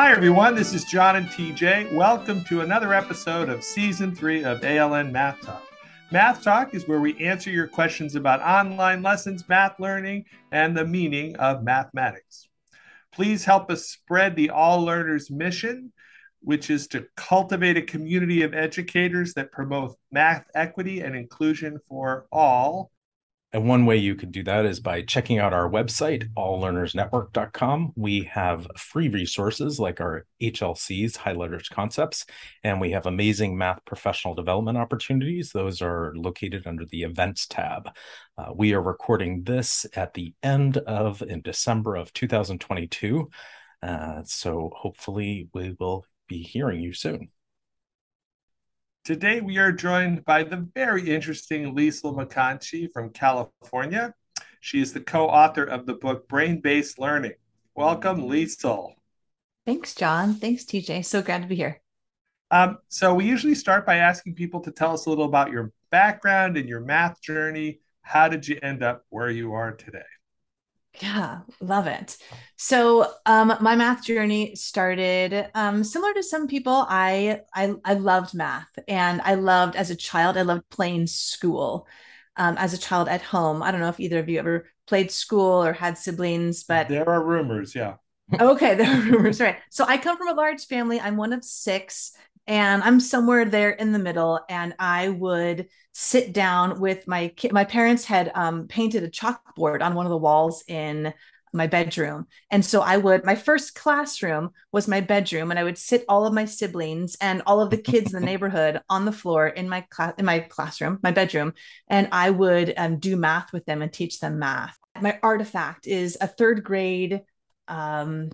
Hi, everyone. This is John and TJ. Welcome to another episode of season three of ALN Math Talk. Math Talk is where we answer your questions about online lessons, math learning, and the meaning of mathematics. Please help us spread the All Learners mission, which is to cultivate a community of educators that promote math equity and inclusion for all and one way you could do that is by checking out our website, alllearnersnetwork.com. We have free resources like our HLCs, High Leverage Concepts, and we have amazing math professional development opportunities. Those are located under the Events tab. Uh, we are recording this at the end of in December of 2022. Uh, so hopefully we will be hearing you soon. Today, we are joined by the very interesting Liesl McConchie from California. She is the co author of the book Brain Based Learning. Welcome, Liesl. Thanks, John. Thanks, TJ. So glad to be here. Um, so, we usually start by asking people to tell us a little about your background and your math journey. How did you end up where you are today? Yeah, love it. So, um, my math journey started um, similar to some people. I, I I loved math, and I loved as a child. I loved playing school. Um, as a child at home, I don't know if either of you ever played school or had siblings, but there are rumors. Yeah. okay, there are rumors, right? So I come from a large family. I'm one of six, and I'm somewhere there in the middle. And I would sit down with my my parents had um, painted a chalkboard on one of the walls in my bedroom. And so I would, my first classroom was my bedroom, and I would sit all of my siblings and all of the kids in the neighborhood on the floor in my class, in my classroom, my bedroom, and I would um, do math with them and teach them math. My artifact is a third grade um,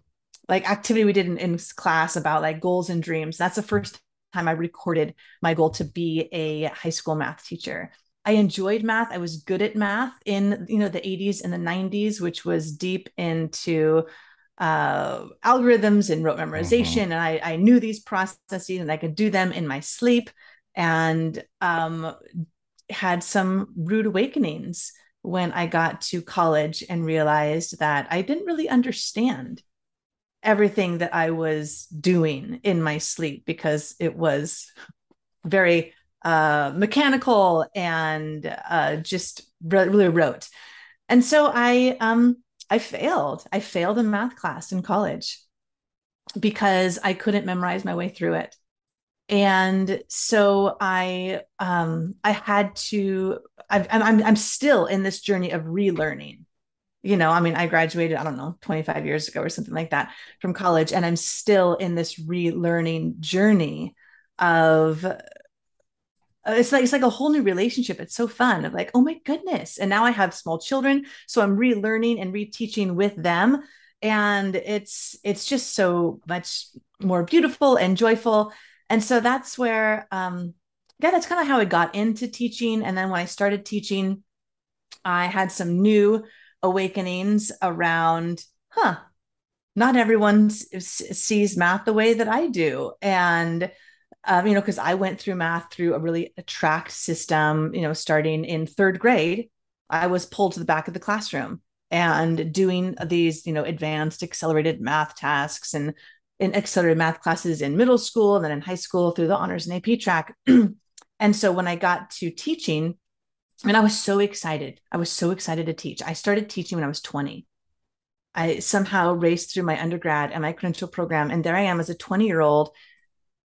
like activity we did in, in class about like goals and dreams. That's the first time I recorded my goal to be a high school math teacher. I enjoyed math. I was good at math in you know the 80s and the 90s, which was deep into uh, algorithms and rote memorization, mm-hmm. and I, I knew these processes and I could do them in my sleep, and um, had some rude awakenings when I got to college and realized that I didn't really understand everything that I was doing in my sleep because it was very uh, mechanical and uh, just really rote. And so I um, I failed. I failed a math class in college because I couldn't memorize my way through it. And so I um, I had to. i I'm I'm still in this journey of relearning you know, I mean, I graduated, I don't know, 25 years ago or something like that from college. And I'm still in this relearning journey of uh, it's like it's like a whole new relationship. It's so fun of like, oh my goodness. And now I have small children. So I'm relearning and reteaching with them. And it's it's just so much more beautiful and joyful. And so that's where um yeah, that's kind of how I got into teaching. And then when I started teaching, I had some new awakenings around, huh, not everyone sees math the way that I do. And, um, you know, because I went through math through a really tracked system, you know, starting in third grade, I was pulled to the back of the classroom and doing these, you know, advanced accelerated math tasks and in accelerated math classes in middle school and then in high school through the honors and AP track. and so when I got to teaching, and I was so excited. I was so excited to teach. I started teaching when I was 20. I somehow raced through my undergrad and my credential program. And there I am as a 20 year old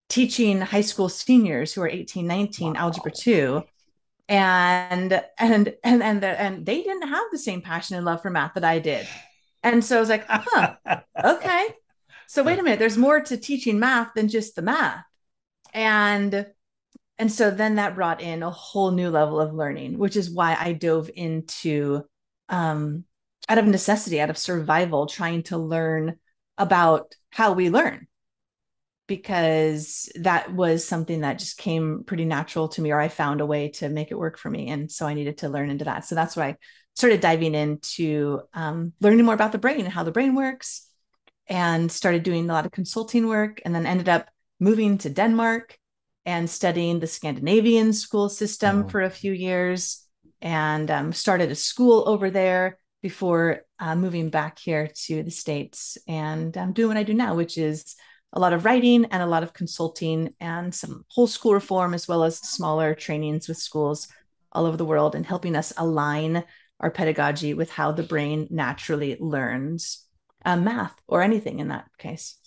teaching high school seniors who are 18, 19, wow. algebra two. And and and and the, and they didn't have the same passion and love for math that I did. And so I was like, huh, okay. So wait a minute, there's more to teaching math than just the math. And and so then that brought in a whole new level of learning which is why i dove into um, out of necessity out of survival trying to learn about how we learn. Because that was something that just came pretty natural to me or i found a way to make it work for me. And so i needed to learn into that. So that's why i started diving into um, learning more about the brain and how the brain works and started doing a lot of consulting work and then ended up moving to denmark and studying the Scandinavian school system oh. for a few years and um, started a school over there before uh, moving back here to the States and um, doing what I do now, which is a lot of writing and a lot of consulting and some whole school reform, as well as smaller trainings with schools all over the world and helping us align our pedagogy with how the brain naturally learns uh, math or anything in that case.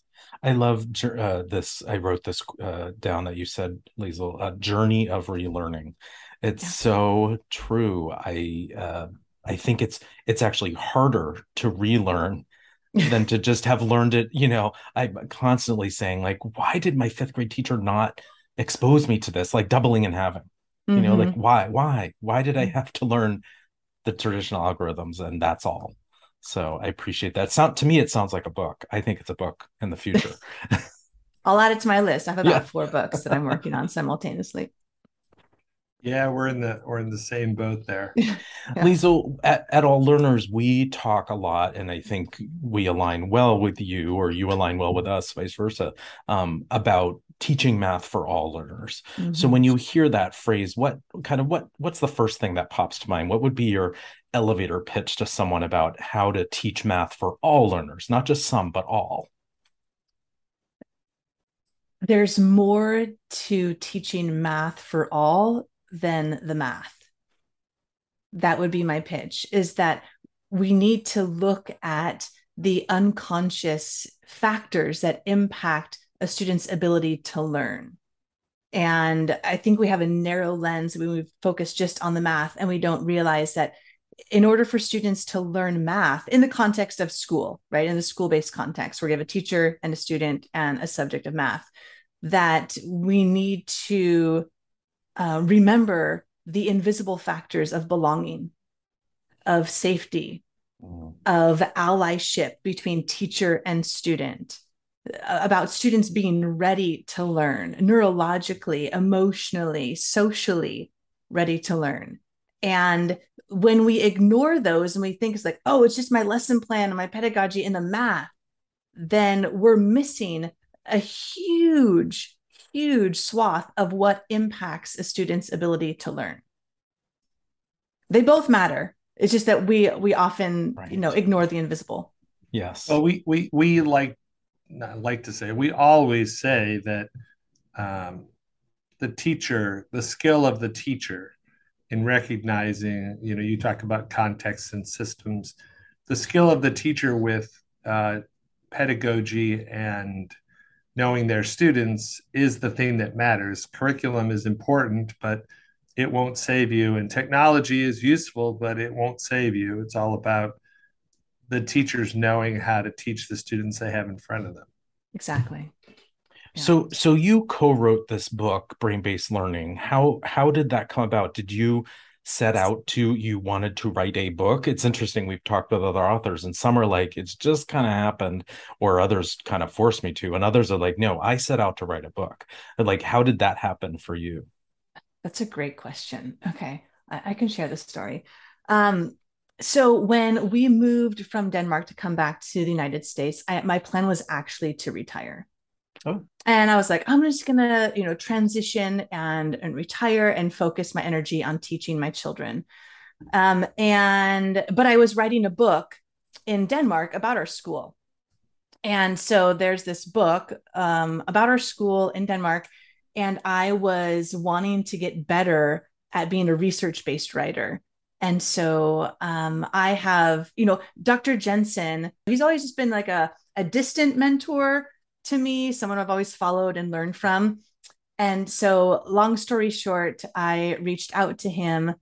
I love uh, this. I wrote this uh, down that you said, Liesl, a journey of relearning. It's yeah. so true. I uh, I think it's it's actually harder to relearn than to just have learned it. You know, I'm constantly saying like, why did my fifth grade teacher not expose me to this? Like doubling and having. Mm-hmm. You know, like mm-hmm. why, why, why did I mm. have to learn the traditional algorithms? And that's all. So I appreciate that. Sound to me, it sounds like a book. I think it's a book in the future. I'll add it to my list. I have about yeah. four books that I'm working on simultaneously. Yeah, we're in the we're in the same boat there. yeah. Liesl, at, at All Learners, we talk a lot, and I think we align well with you, or you align well with us, vice versa, um, about teaching math for all learners. Mm-hmm. So when you hear that phrase, what kind of what what's the first thing that pops to mind? What would be your elevator pitch to someone about how to teach math for all learners, not just some, but all? There's more to teaching math for all than the math. That would be my pitch is that we need to look at the unconscious factors that impact a student's ability to learn. And I think we have a narrow lens when we focus just on the math and we don't realize that in order for students to learn math in the context of school, right, in the school based context, where you have a teacher and a student and a subject of math, that we need to uh, remember the invisible factors of belonging, of safety, mm. of allyship between teacher and student, about students being ready to learn, neurologically, emotionally, socially ready to learn. And when we ignore those and we think it's like, oh, it's just my lesson plan and my pedagogy in the math, then we're missing a huge huge swath of what impacts a student's ability to learn. They both matter. It's just that we we often right. you know ignore the invisible. Yes. Well, we we we like not like to say we always say that um, the teacher, the skill of the teacher in recognizing, you know, you talk about context and systems, the skill of the teacher with uh, pedagogy and knowing their students is the thing that matters. Curriculum is important, but it won't save you. And technology is useful, but it won't save you. It's all about the teachers knowing how to teach the students they have in front of them. Exactly. Yeah. So so you co-wrote this book, Brain-Based Learning. How how did that come about? Did you set out to you wanted to write a book it's interesting we've talked with other authors and some are like it's just kind of happened or others kind of forced me to and others are like no i set out to write a book like how did that happen for you that's a great question okay i, I can share the story um, so when we moved from denmark to come back to the united states I, my plan was actually to retire Oh. And I was like, I'm just gonna, you know, transition and and retire and focus my energy on teaching my children. Um, and but I was writing a book in Denmark about our school. And so there's this book um, about our school in Denmark. And I was wanting to get better at being a research based writer. And so um, I have, you know, Dr. Jensen, he's always just been like a, a distant mentor, to me, someone I've always followed and learned from. And so, long story short, I reached out to him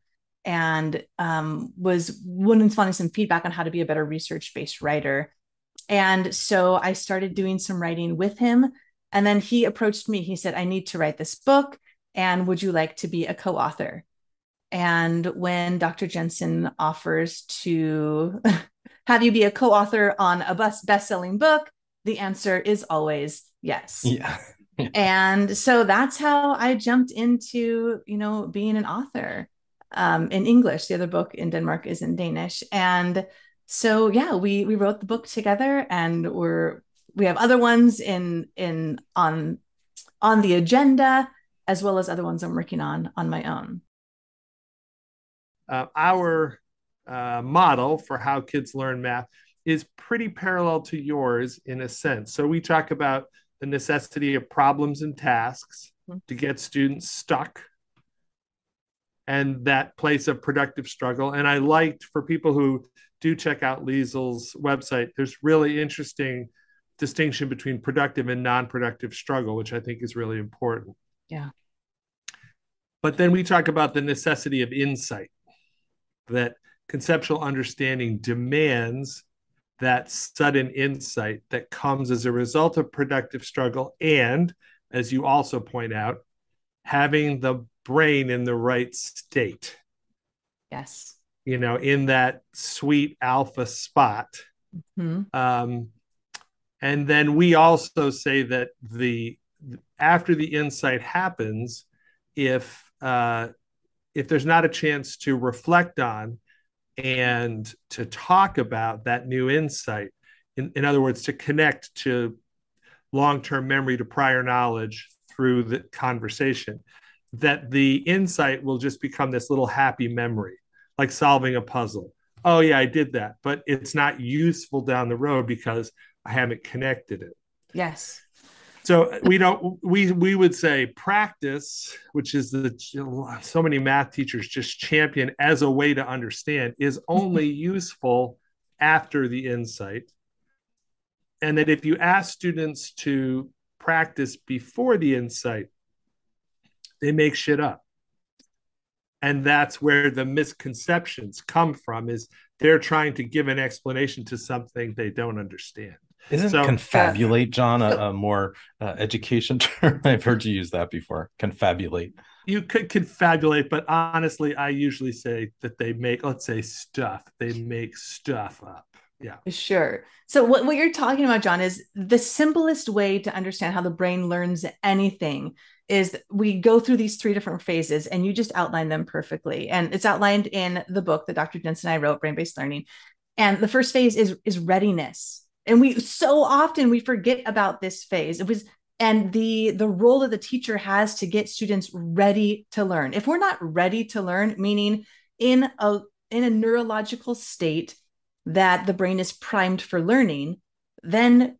and um, was wanting some feedback on how to be a better research based writer. And so I started doing some writing with him. And then he approached me. He said, I need to write this book. And would you like to be a co author? And when Dr. Jensen offers to have you be a co author on a best selling book, the answer is always yes. Yeah. and so that's how I jumped into, you know, being an author um, in English. The other book in Denmark is in Danish. And so yeah, we we wrote the book together and we're we have other ones in in on on the agenda as well as other ones I'm working on on my own. Uh, our uh, model for how kids learn math is pretty parallel to yours in a sense. So we talk about the necessity of problems and tasks mm-hmm. to get students stuck and that place of productive struggle. And I liked for people who do check out Liesl's website, there's really interesting distinction between productive and non-productive struggle, which I think is really important. Yeah. But then we talk about the necessity of insight, that conceptual understanding demands that sudden insight that comes as a result of productive struggle. And as you also point out, having the brain in the right state. Yes. You know, in that sweet alpha spot. Mm-hmm. Um, and then we also say that the after the insight happens, if uh, if there's not a chance to reflect on and to talk about that new insight, in, in other words, to connect to long-term memory to prior knowledge through the conversation, that the insight will just become this little happy memory, like solving a puzzle. Oh yeah, I did that, but it's not useful down the road because I haven't connected it. Yes. So we don't we we would say practice, which is the so many math teachers just champion as a way to understand, is only useful after the insight. And that if you ask students to practice before the insight, they make shit up. And that's where the misconceptions come from is they're trying to give an explanation to something they don't understand. Isn't so, confabulate, John, a, a more uh, education term? I've heard you use that before. Confabulate. You could confabulate, but honestly, I usually say that they make, let's say, stuff. They make stuff up. Yeah. Sure. So, what, what you're talking about, John, is the simplest way to understand how the brain learns anything is we go through these three different phases and you just outline them perfectly. And it's outlined in the book that Dr. Jensen and I wrote, Brain Based Learning. And the first phase is, is readiness and we so often we forget about this phase. It was and the the role that the teacher has to get students ready to learn. If we're not ready to learn meaning in a in a neurological state that the brain is primed for learning then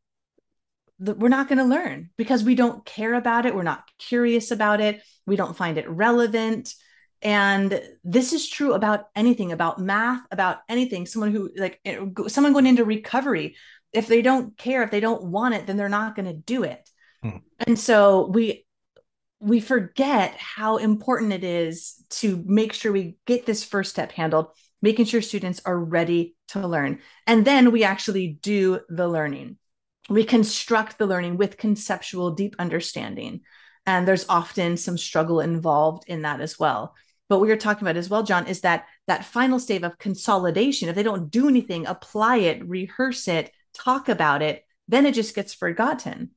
the, we're not going to learn because we don't care about it. We're not curious about it. We don't find it relevant. And this is true about anything about math about anything. Someone who like eh, someone going into recovery if they don't care if they don't want it then they're not going to do it. Hmm. and so we we forget how important it is to make sure we get this first step handled making sure students are ready to learn. And then we actually do the learning. We construct the learning with conceptual deep understanding. And there's often some struggle involved in that as well. But what you're talking about as well john is that that final stage of consolidation if they don't do anything apply it rehearse it talk about it, then it just gets forgotten.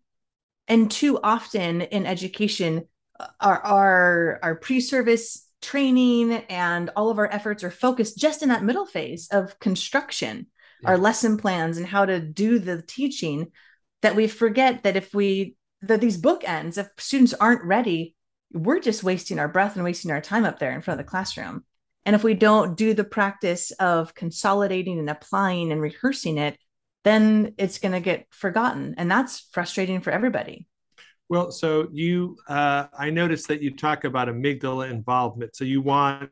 And too often in education, uh, our, our, our pre service training and all of our efforts are focused just in that middle phase of construction, yeah. our lesson plans and how to do the teaching, that we forget that if we, that these bookends, if students aren't ready, we're just wasting our breath and wasting our time up there in front of the classroom. And if we don't do the practice of consolidating and applying and rehearsing it, then it's going to get forgotten. And that's frustrating for everybody. Well, so you, uh, I noticed that you talk about amygdala involvement. So you want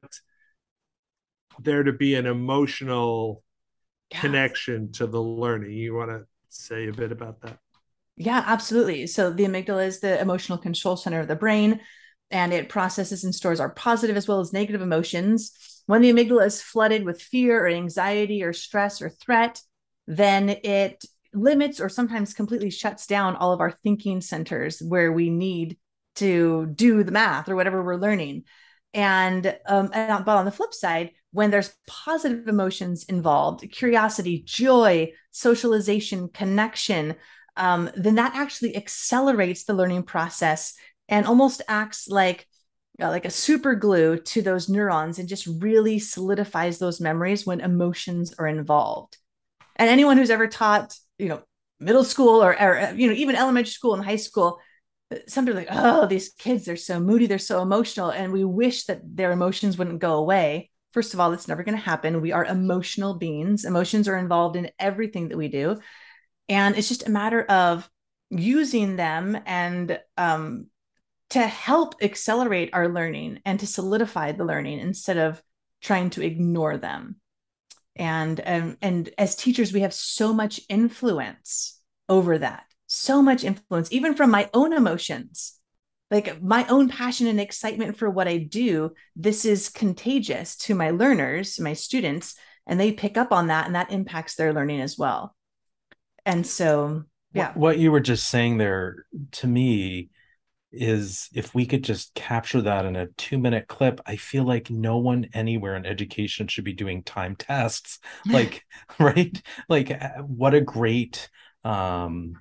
there to be an emotional yeah. connection to the learning. You want to say a bit about that? Yeah, absolutely. So the amygdala is the emotional control center of the brain, and it processes and stores our positive as well as negative emotions. When the amygdala is flooded with fear or anxiety or stress or threat, then it limits or sometimes completely shuts down all of our thinking centers where we need to do the math or whatever we're learning. And, um, and but on the flip side, when there's positive emotions involved, curiosity, joy, socialization, connection, um, then that actually accelerates the learning process and almost acts like like a super glue to those neurons and just really solidifies those memories when emotions are involved. And anyone who's ever taught, you know, middle school or, or you know, even elementary school and high school, somebody like, oh, these kids, they're so moody, they're so emotional. And we wish that their emotions wouldn't go away. First of all, it's never going to happen. We are emotional beings. Emotions are involved in everything that we do. And it's just a matter of using them and um, to help accelerate our learning and to solidify the learning instead of trying to ignore them. And um, and as teachers, we have so much influence over that, so much influence, even from my own emotions like my own passion and excitement for what I do, this is contagious to my learners, my students, and they pick up on that and that impacts their learning as well. And so, yeah. What you were just saying there to me is if we could just capture that in a two minute clip, I feel like no one anywhere in education should be doing time tests. Like, right? Like, what a great um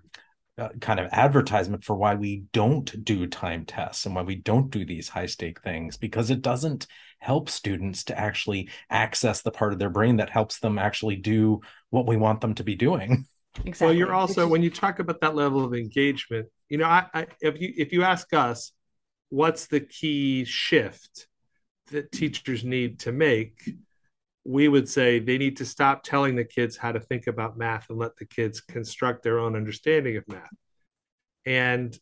uh, kind of advertisement for why we don't do time tests and why we don't do these high stake things because it doesn't help students to actually access the part of their brain that helps them actually do what we want them to be doing exactly well you're also when you talk about that level of engagement you know I, I if you if you ask us what's the key shift that teachers need to make we would say they need to stop telling the kids how to think about math and let the kids construct their own understanding of math. And,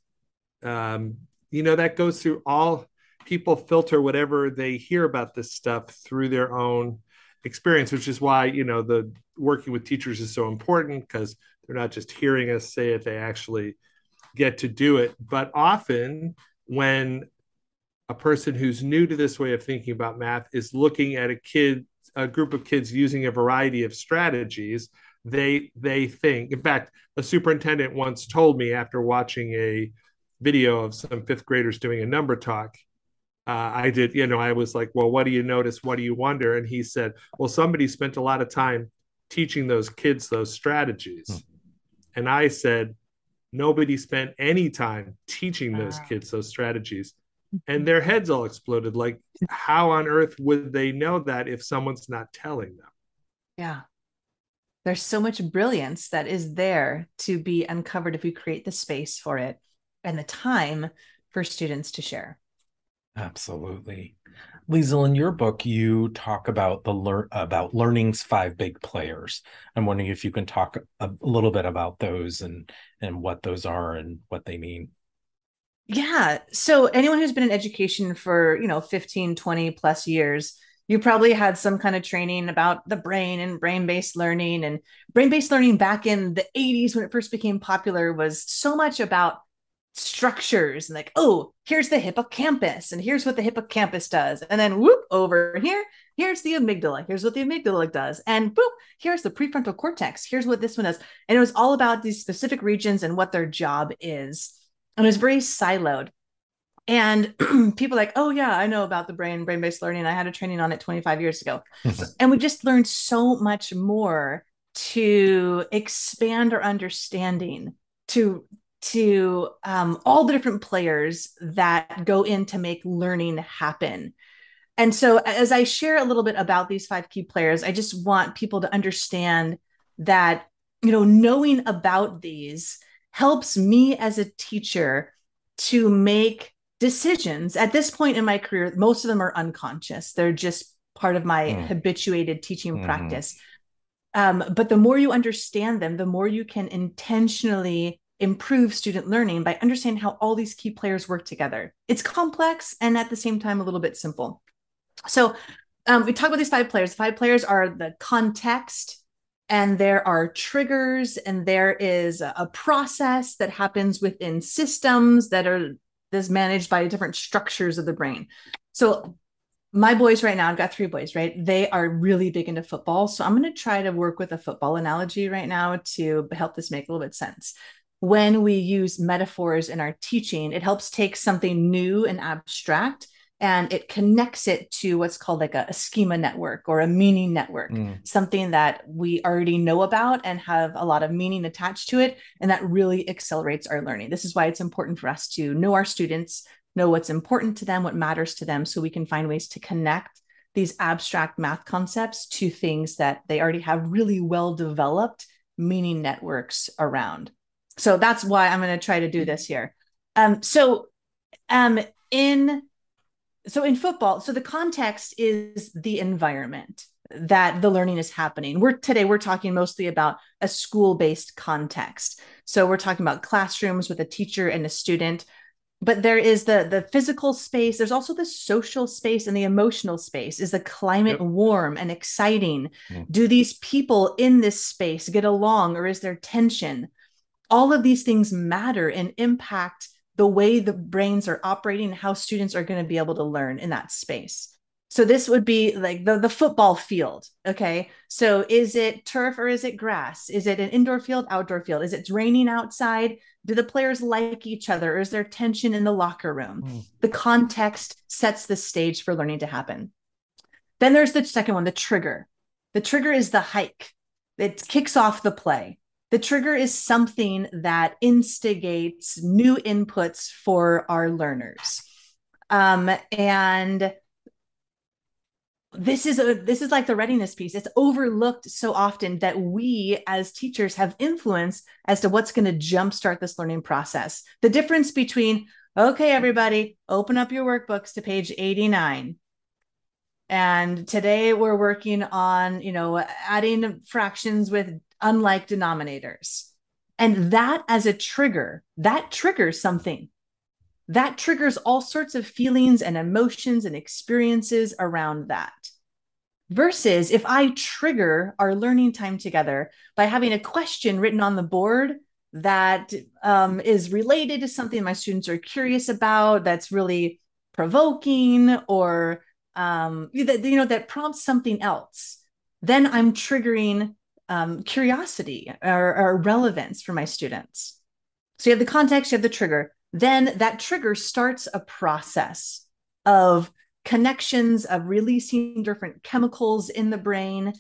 um, you know, that goes through all people filter whatever they hear about this stuff through their own experience, which is why, you know, the working with teachers is so important because they're not just hearing us say it, they actually get to do it. But often when a person who's new to this way of thinking about math is looking at a kid a group of kids using a variety of strategies, they they think. In fact, a superintendent once told me after watching a video of some fifth graders doing a number talk. Uh, I did, you know, I was like, well, what do you notice? What do you wonder? And he said, well, somebody spent a lot of time teaching those kids those strategies. Hmm. And I said, nobody spent any time teaching those kids those strategies. And mm-hmm. their heads all exploded. Like how on earth would they know that if someone's not telling them? Yeah. There's so much brilliance that is there to be uncovered if we create the space for it and the time for students to share. Absolutely Liesl, in your book, you talk about the learn about learning's five big players. I'm wondering if you can talk a, a little bit about those and and what those are and what they mean. Yeah. So anyone who's been in education for, you know, 15, 20 plus years, you probably had some kind of training about the brain and brain-based learning and brain-based learning back in the 80s when it first became popular was so much about structures and like, oh, here's the hippocampus and here's what the hippocampus does. And then whoop over here, here's the amygdala. Here's what the amygdala does. And boop, here's the prefrontal cortex. Here's what this one does. And it was all about these specific regions and what their job is and it was very siloed and people like oh yeah i know about the brain brain based learning i had a training on it 25 years ago and we just learned so much more to expand our understanding to to um, all the different players that go in to make learning happen and so as i share a little bit about these five key players i just want people to understand that you know knowing about these helps me as a teacher to make decisions. At this point in my career, most of them are unconscious, they're just part of my mm. habituated teaching mm-hmm. practice. Um, but the more you understand them, the more you can intentionally improve student learning by understanding how all these key players work together. It's complex and at the same time a little bit simple. So um, we talk about these five players. The Five players are the context, and there are triggers and there is a process that happens within systems that are that's managed by different structures of the brain so my boys right now i've got three boys right they are really big into football so i'm going to try to work with a football analogy right now to help this make a little bit sense when we use metaphors in our teaching it helps take something new and abstract and it connects it to what's called like a, a schema network or a meaning network, mm. something that we already know about and have a lot of meaning attached to it. And that really accelerates our learning. This is why it's important for us to know our students, know what's important to them, what matters to them, so we can find ways to connect these abstract math concepts to things that they already have really well developed meaning networks around. So that's why I'm going to try to do this here. Um, so um, in so in football, so the context is the environment that the learning is happening. We're today we're talking mostly about a school-based context. So we're talking about classrooms with a teacher and a student, but there is the the physical space, there's also the social space and the emotional space. Is the climate yep. warm and exciting? Mm. Do these people in this space get along or is there tension? All of these things matter and impact the way the brains are operating how students are going to be able to learn in that space. So this would be like the, the football field okay? So is it turf or is it grass? Is it an indoor field outdoor field? Is it raining outside? Do the players like each other? Or is there tension in the locker room? Mm. the context sets the stage for learning to happen. Then there's the second one the trigger. The trigger is the hike. It kicks off the play the trigger is something that instigates new inputs for our learners. Um, and this is a this is like the readiness piece. It's overlooked so often that we as teachers have influence as to what's going to jumpstart this learning process. The difference between okay everybody open up your workbooks to page 89 and today we're working on you know adding fractions with unlike denominators. And that as a trigger, that triggers something. That triggers all sorts of feelings and emotions and experiences around that. Versus if I trigger our learning time together by having a question written on the board that um, is related to something my students are curious about, that's really provoking or um, that you know that prompts something else, then I'm triggering um, curiosity or, or relevance for my students. So you have the context, you have the trigger. Then that trigger starts a process of connections of releasing different chemicals in the brain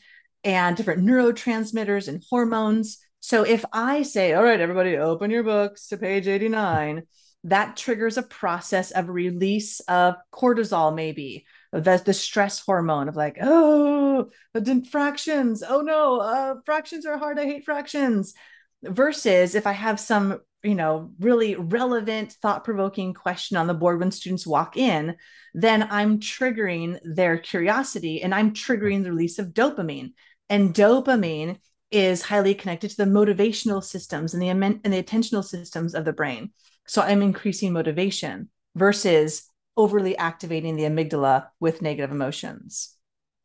and different neurotransmitters and hormones. So if I say, all right, everybody, open your books to page 89, that triggers a process of release of cortisol, maybe, the the stress hormone of like oh the fractions. Oh no uh, fractions are hard. I hate fractions. Versus if i have some you know really relevant thought provoking question on the board when students walk in then i'm triggering their curiosity and i'm triggering the release of dopamine. And dopamine is highly connected to the motivational systems and the and the attentional systems of the brain. So i'm increasing motivation versus overly activating the amygdala with negative emotions.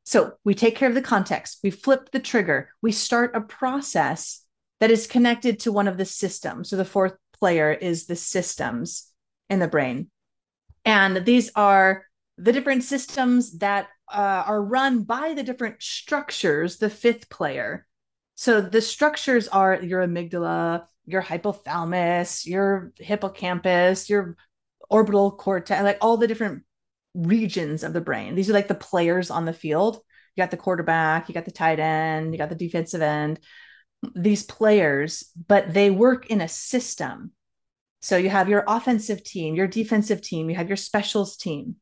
So we take care of the context, we flip the trigger, we start a process that is connected to one of the systems. So the fourth player is the systems in the brain. And these are the different systems that uh, are run by the different structures, the fifth player. So the structures are your amygdala, your hypothalamus, your hippocampus, your orbital cortex, like all the different regions of the brain. These are like the players on the field. You got the quarterback, you got the tight end, you got the defensive end. These players, but they work in a system. So you have your offensive team, your defensive team, you have your specials team.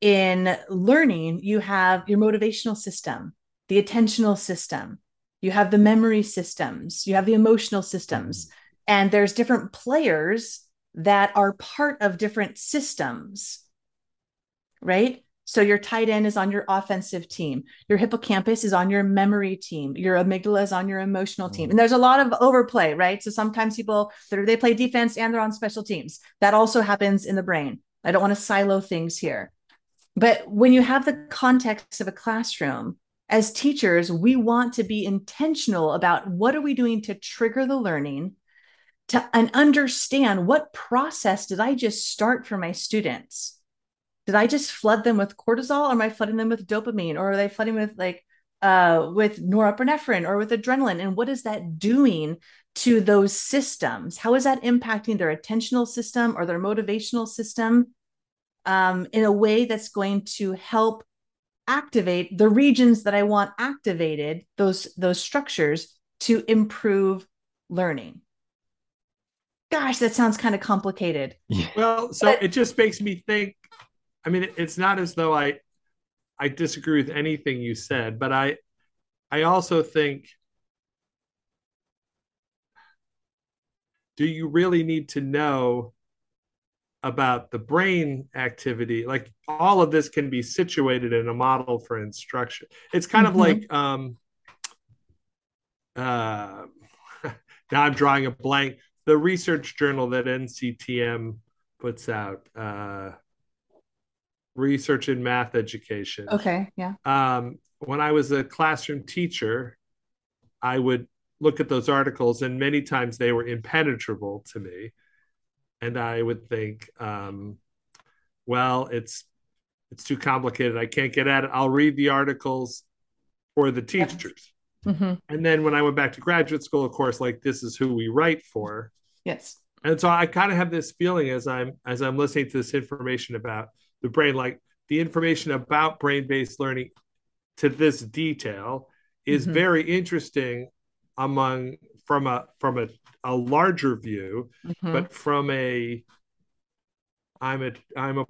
In learning, you have your motivational system, the attentional system, you have the memory systems, you have the emotional systems, mm-hmm. and there's different players that are part of different systems, right? So your tight end is on your offensive team. Your hippocampus is on your memory team. Your amygdala is on your emotional team. And mm. there's a lot of overplay, right? So sometimes people they play defense and they're on special teams. That also happens in the brain. I don't want to silo things here. But when you have the context of a classroom, as teachers, we want to be intentional about what are we doing to trigger the learning to and understand what process did I just start for my students? Did I just flood them with cortisol or am I flooding them with dopamine or are they flooding with like uh, with norepinephrine or with adrenaline? And what is that doing to those systems? How is that impacting their attentional system or their motivational system um, in a way that's going to help activate the regions that I want activated, those, those structures to improve learning? Gosh, that sounds kind of complicated. Well, so but, it just makes me think. I mean, it's not as though I I disagree with anything you said, but I I also think do you really need to know about the brain activity like all of this can be situated in a model for instruction it's kind mm-hmm. of like um uh now i'm drawing a blank the research journal that nctm puts out uh research in math education okay yeah um when i was a classroom teacher i would look at those articles and many times they were impenetrable to me and I would think, um, well, it's it's too complicated. I can't get at it. I'll read the articles for the teachers. Mm-hmm. And then when I went back to graduate school, of course, like this is who we write for. Yes. And so I kind of have this feeling as I'm as I'm listening to this information about the brain, like the information about brain-based learning to this detail is mm-hmm. very interesting among from a from a a larger view, mm-hmm. but from a I'm a I'm a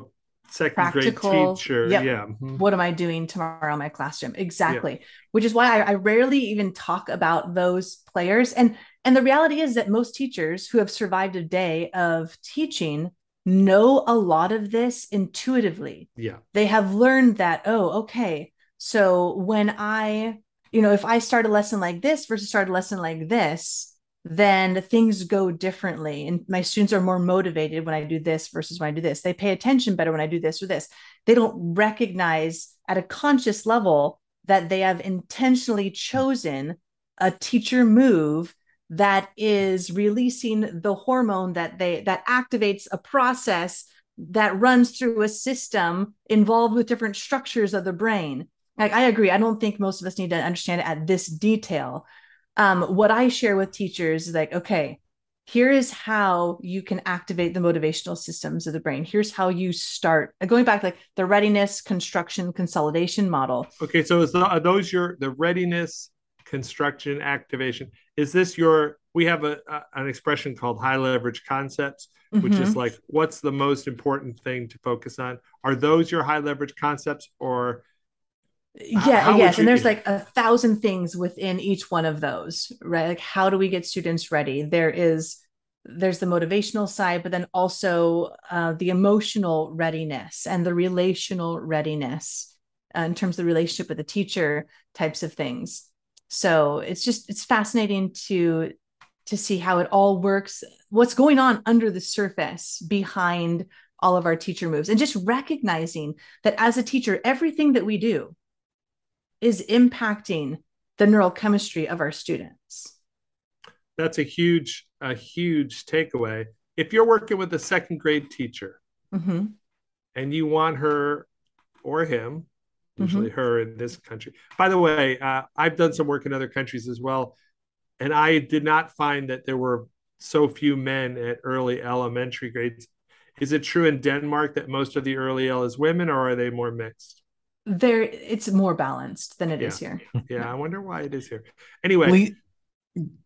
second Practical, grade teacher. Yep. Yeah. Mm-hmm. What am I doing tomorrow in my classroom? Exactly. Yeah. Which is why I, I rarely even talk about those players. And and the reality is that most teachers who have survived a day of teaching know a lot of this intuitively. Yeah. They have learned that, oh, okay. So when I, you know, if I start a lesson like this versus start a lesson like this, then things go differently. And my students are more motivated when I do this versus when I do this. They pay attention better when I do this or this. They don't recognize at a conscious level that they have intentionally chosen a teacher move that is releasing the hormone that they that activates a process that runs through a system involved with different structures of the brain like i agree i don't think most of us need to understand it at this detail um, what I share with teachers is like, okay, here is how you can activate the motivational systems of the brain. Here's how you start going back like the readiness, construction, consolidation model. Okay, so is the, are those your the readiness, construction, activation? Is this your? We have a, a an expression called high leverage concepts, which mm-hmm. is like what's the most important thing to focus on? Are those your high leverage concepts, or yeah yes and there's like a thousand things within each one of those right? Like how do we get students ready? There is there's the motivational side but then also uh, the emotional readiness and the relational readiness uh, in terms of the relationship with the teacher types of things. So it's just it's fascinating to to see how it all works what's going on under the surface behind all of our teacher moves and just recognizing that as a teacher everything that we do is impacting the neurochemistry of our students. That's a huge, a huge takeaway. If you're working with a second grade teacher mm-hmm. and you want her or him, usually mm-hmm. her in this country. By the way, uh, I've done some work in other countries as well, and I did not find that there were so few men at early elementary grades. Is it true in Denmark that most of the early L is women, or are they more mixed? There it's more balanced than it yeah. is here. Yeah, I wonder why it is here. Anyway,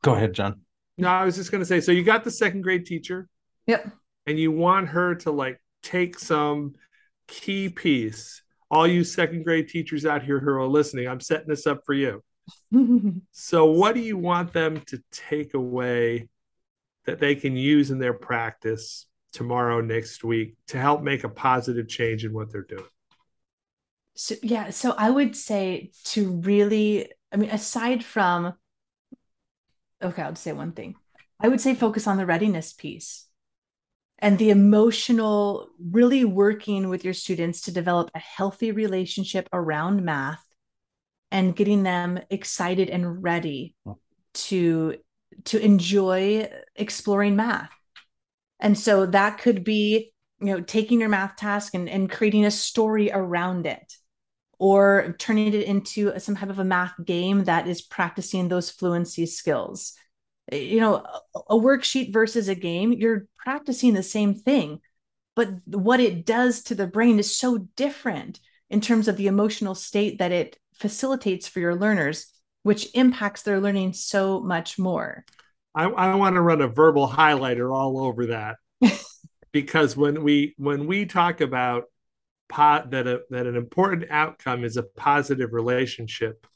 go ahead, John. No, I was just going to say so you got the second grade teacher. Yep. And you want her to like take some key piece. All you second grade teachers out here who are listening, I'm setting this up for you. so, what do you want them to take away that they can use in their practice tomorrow, next week to help make a positive change in what they're doing? So yeah, so I would say to really, I mean, aside from, okay, I'll say one thing. I would say focus on the readiness piece and the emotional, really working with your students to develop a healthy relationship around math and getting them excited and ready to to enjoy exploring math. And so that could be, you know, taking your math task and, and creating a story around it or turning it into some type of a math game that is practicing those fluency skills. You know, a worksheet versus a game, you're practicing the same thing, but what it does to the brain is so different in terms of the emotional state that it facilitates for your learners, which impacts their learning so much more. I, I want to run a verbal highlighter all over that because when we when we talk about po- that a, that an important outcome is a positive relationship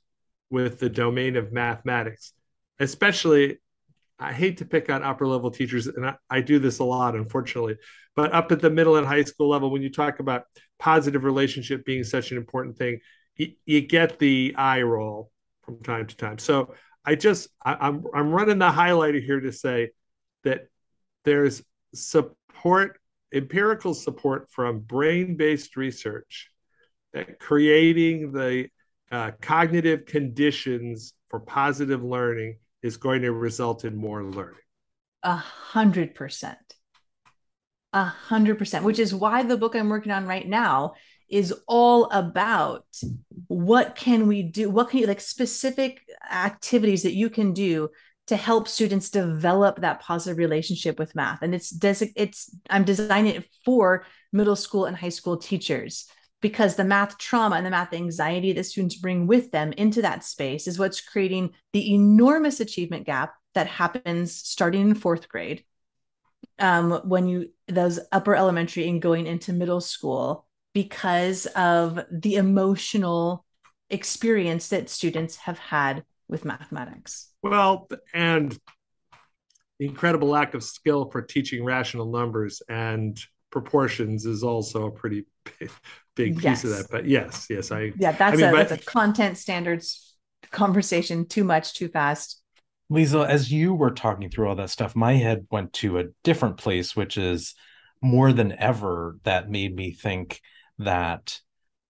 with the domain of mathematics, especially I hate to pick on upper level teachers, and I, I, do this a lot, unfortunately. But up at the middle and high school level, when you talk about positive relationship being such an important thing, you, you get the eye roll from time to time. So I just I, I'm I'm running the highlighter here to say that there's support, empirical support from brain-based research that creating the uh, cognitive conditions for positive learning is going to result in more learning. A hundred percent. A hundred percent, which is why the book I'm working on right now is all about what can we do what can you like specific activities that you can do to help students develop that positive relationship with math. And it's it's i'm designing it for middle school and high school teachers because the math trauma and the math anxiety that students bring with them into that space is what's creating the enormous achievement gap that happens starting in fourth grade um, when you those upper elementary and going into middle school because of the emotional experience that students have had with mathematics. Well, and the incredible lack of skill for teaching rational numbers and proportions is also a pretty big, big piece yes. of that. But yes, yes, I yeah, that's I mean, a but, that's a content standards conversation. Too much, too fast. Lisa, as you were talking through all that stuff, my head went to a different place, which is more than ever that made me think that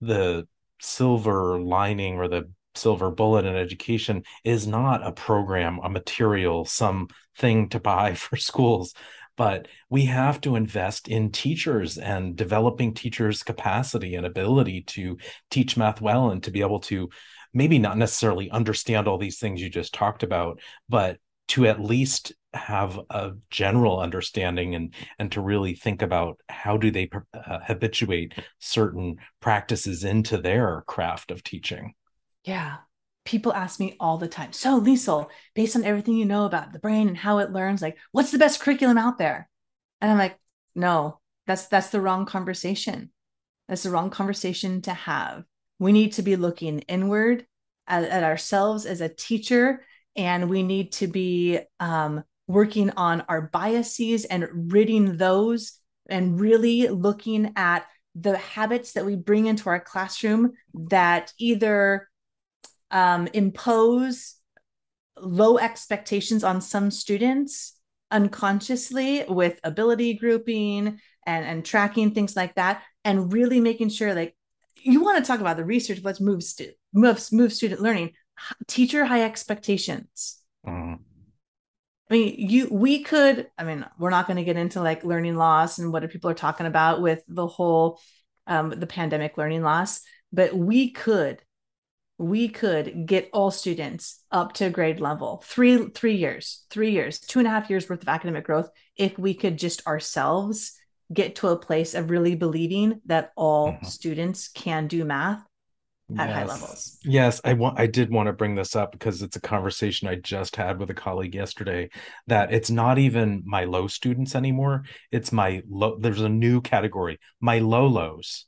the silver lining or the silver bullet in education is not a program, a material, some thing to buy for schools, but we have to invest in teachers and developing teachers' capacity and ability to teach math well and to be able to maybe not necessarily understand all these things you just talked about, but to at least have a general understanding and and to really think about how do they uh, habituate certain practices into their craft of teaching yeah. People ask me all the time so liesl based on everything you know about the brain and how it learns like what's the best curriculum out there? And i'm like no that's that's the wrong conversation. That's the wrong conversation to have. We need to be looking inward at, at ourselves as a teacher and we need to be um, working on our biases and ridding those and really looking at the habits that we bring into our classroom that either um, impose low expectations on some students unconsciously with ability grouping and, and tracking things like that and really making sure like you want to talk about the research let's move stu- move, move student learning teacher high expectations mm. I mean, you we could. I mean, we're not going to get into like learning loss and what people are talking about with the whole um, the pandemic learning loss, but we could we could get all students up to grade level three three years three years two and a half years worth of academic growth if we could just ourselves get to a place of really believing that all mm-hmm. students can do math at yes. high levels. Yes, I want I did want to bring this up because it's a conversation I just had with a colleague yesterday that it's not even my low students anymore. It's my low there's a new category, my low lows.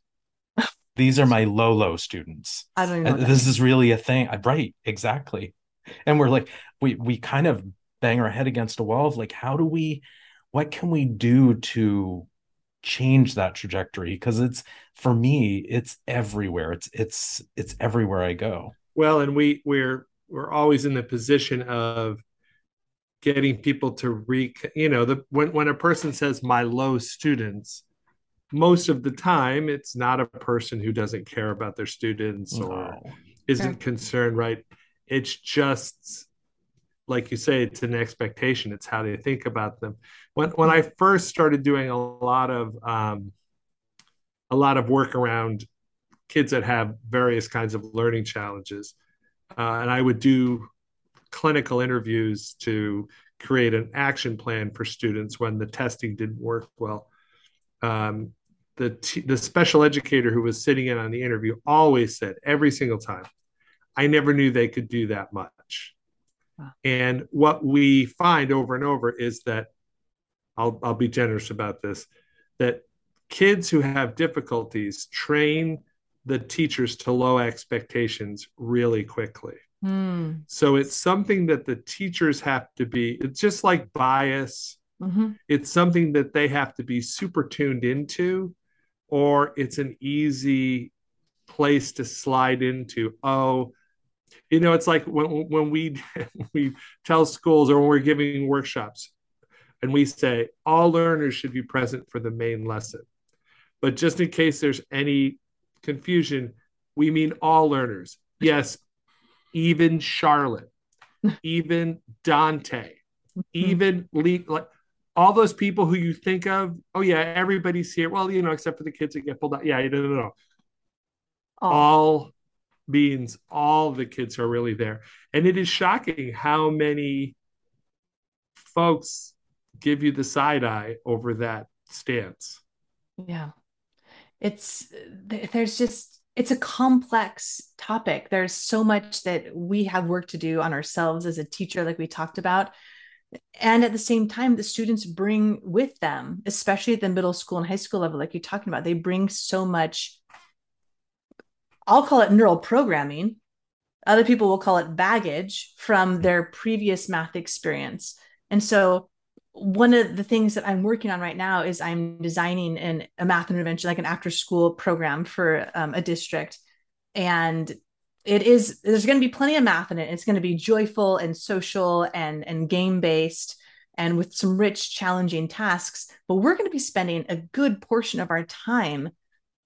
These are my low low students. I don't know. This is really a thing. Right, exactly. And we're like we we kind of bang our head against a wall of like how do we what can we do to change that trajectory because it's for me it's everywhere it's it's it's everywhere i go well and we we're we're always in the position of getting people to re you know the when when a person says my low students most of the time it's not a person who doesn't care about their students or isn't concerned right it's just like you say, it's an expectation. It's how they think about them. When when I first started doing a lot of um, a lot of work around kids that have various kinds of learning challenges, uh, and I would do clinical interviews to create an action plan for students when the testing didn't work well. Um, the t- the special educator who was sitting in on the interview always said every single time, "I never knew they could do that much." And what we find over and over is that I'll, I'll be generous about this that kids who have difficulties train the teachers to low expectations really quickly. Mm. So it's something that the teachers have to be, it's just like bias. hmm It's something that they have to be super tuned into, or it's an easy place to slide into. Oh, you know, it's like when when we we tell schools or when we're giving workshops and we say all learners should be present for the main lesson. But just in case there's any confusion, we mean all learners. Yes, even Charlotte, even Dante, mm-hmm. even Lee, like all those people who you think of. Oh yeah, everybody's here. Well, you know, except for the kids that get pulled out. Yeah, no, no, no. Oh, All means all the kids are really there, and it is shocking how many folks give you the side eye over that stance. yeah. It's there's just it's a complex topic. There's so much that we have work to do on ourselves as a teacher, like we talked about. And at the same time, the students bring with them, especially at the middle school and high school level, like you're talking about, they bring so much. I'll call it neural programming. Other people will call it baggage from their previous math experience. And so, one of the things that I'm working on right now is I'm designing an, a math intervention, like an after school program for um, a district. And it is, there's going to be plenty of math in it. It's going to be joyful and social and, and game based and with some rich, challenging tasks. But we're going to be spending a good portion of our time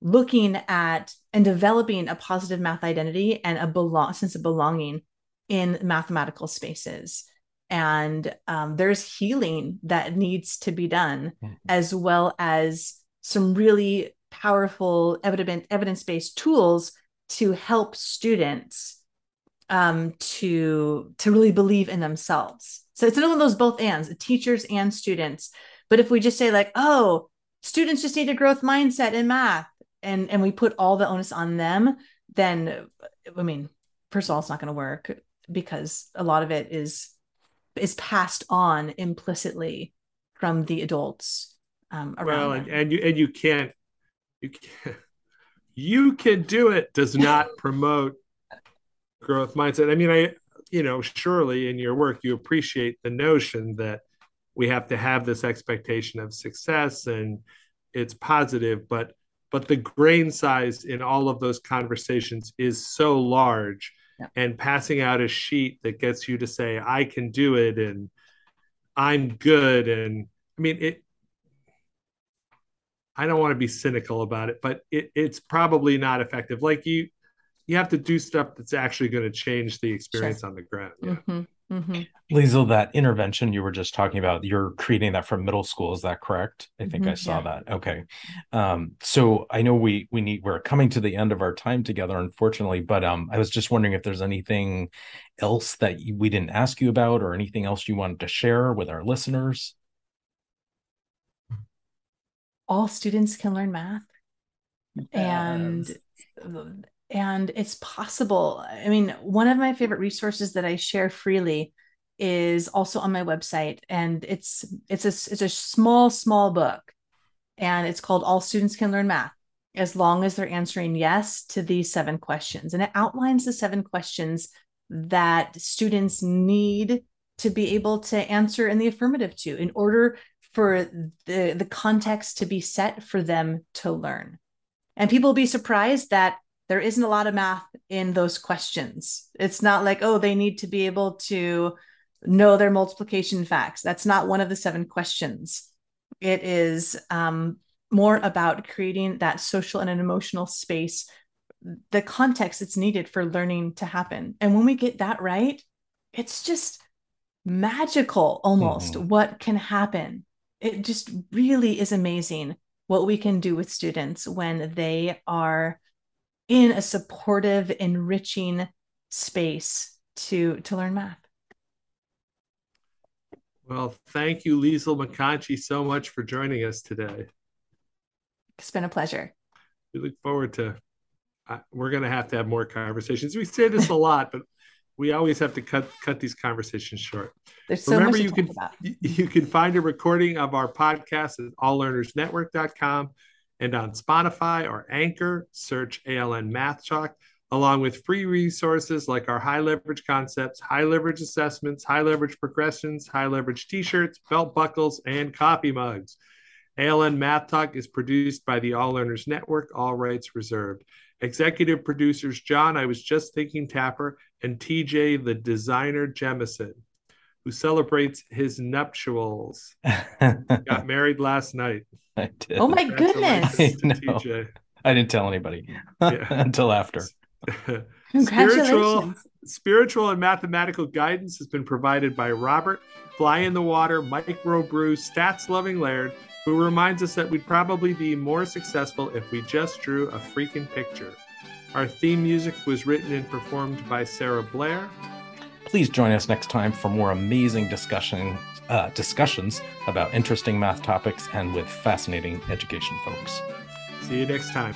looking at and developing a positive math identity and a belong sense of belonging in mathematical spaces and um, there's healing that needs to be done Mhm. as well as some really powerful evidence evidence-based tools to help students um, to to really believe in themselves. So it's one of those both ands teachers and students. But if we just say like oh students just need a growth mindset in math and and we put all the onus on them then i mean first of all it's not going to work because a lot of it is is passed on implicitly from the adults um, around Well, and, and you and you can't you can you can do it does not promote growth mindset. I mean, I you know, surely in your work you appreciate the notion that we have to have this expectation of success and it's positive, but but the grain size in all of those conversations is so large Yeah. and passing out a sheet that gets you to say I can do it and I'm good and I mean it I don't want to be cynical about it, but it, it's probably not effective. Like you, you have to do stuff that's actually going to change the experience on the ground. Yeah. Mhm, mhm. Liesl, that intervention you were just talking about, you're creating that from middle school. Is that correct? I think I Mhm, saw yeah. that. Okay. Um, so I know we we need we're coming to the end of our time together, unfortunately, but um, I was just wondering if there's anything else that we didn't ask you about or anything else you wanted to share with our listeners. All students can learn math, and and it's possible. I mean, one of my favorite resources that I share freely is also on my website, and it's it's a it's a small small book, and it's called All Students Can Learn Math. As long as they're answering yes to these seven questions, and it outlines the seven questions that students need to be able to answer in the affirmative to in order for the the context to be set for them to learn. And people will be surprised that there isn't a lot of math in those questions. It's not like, oh, they need to be able to know their multiplication facts. That's not one of the seven questions. It is um, more about creating that social and an emotional space, the context that's needed for learning to happen. And when we get that right, it's just magical almost Mhm. what can happen. It just really is amazing what we can do with students when they are in a supportive, enriching space to to learn math. Well, thank you, Liesl McConchie, so much for joining us today. It's been a pleasure. We look forward to. Uh, we're going to have to have more conversations. We say this a lot, but we always have to cut cut these conversations short. There's so Remember, much you can about. you can find a recording of our podcast at alllearnersnetwork.com and on Spotify or Anchor. Search ALN Math Talk. along with free resources like our high leverage concepts, high leverage assessments, high leverage progressions, high leverage t shirts, belt buckles, and coffee mugs. ALN Math Talk is produced by the All Learners Network, all rights reserved. Executive producers John, I was just thinking Tapper, and TJ, the designer Jemison, who celebrates his nuptials. Got married last night. I did. Oh my goodness. To I. TJ. I didn't tell anybody Yeah. until after. spiritual, Congratulations. spiritual and mathematical guidance has been provided by Robert Fly in the Water, Microbrew, Stats Loving Laird, who reminds us that we'd probably be more successful if we just drew a freaking picture. Our theme music was written and performed by Sarah Blair. Please join us next time for more amazing discussion uh, discussions about interesting math topics and with fascinating education folks. See you next time.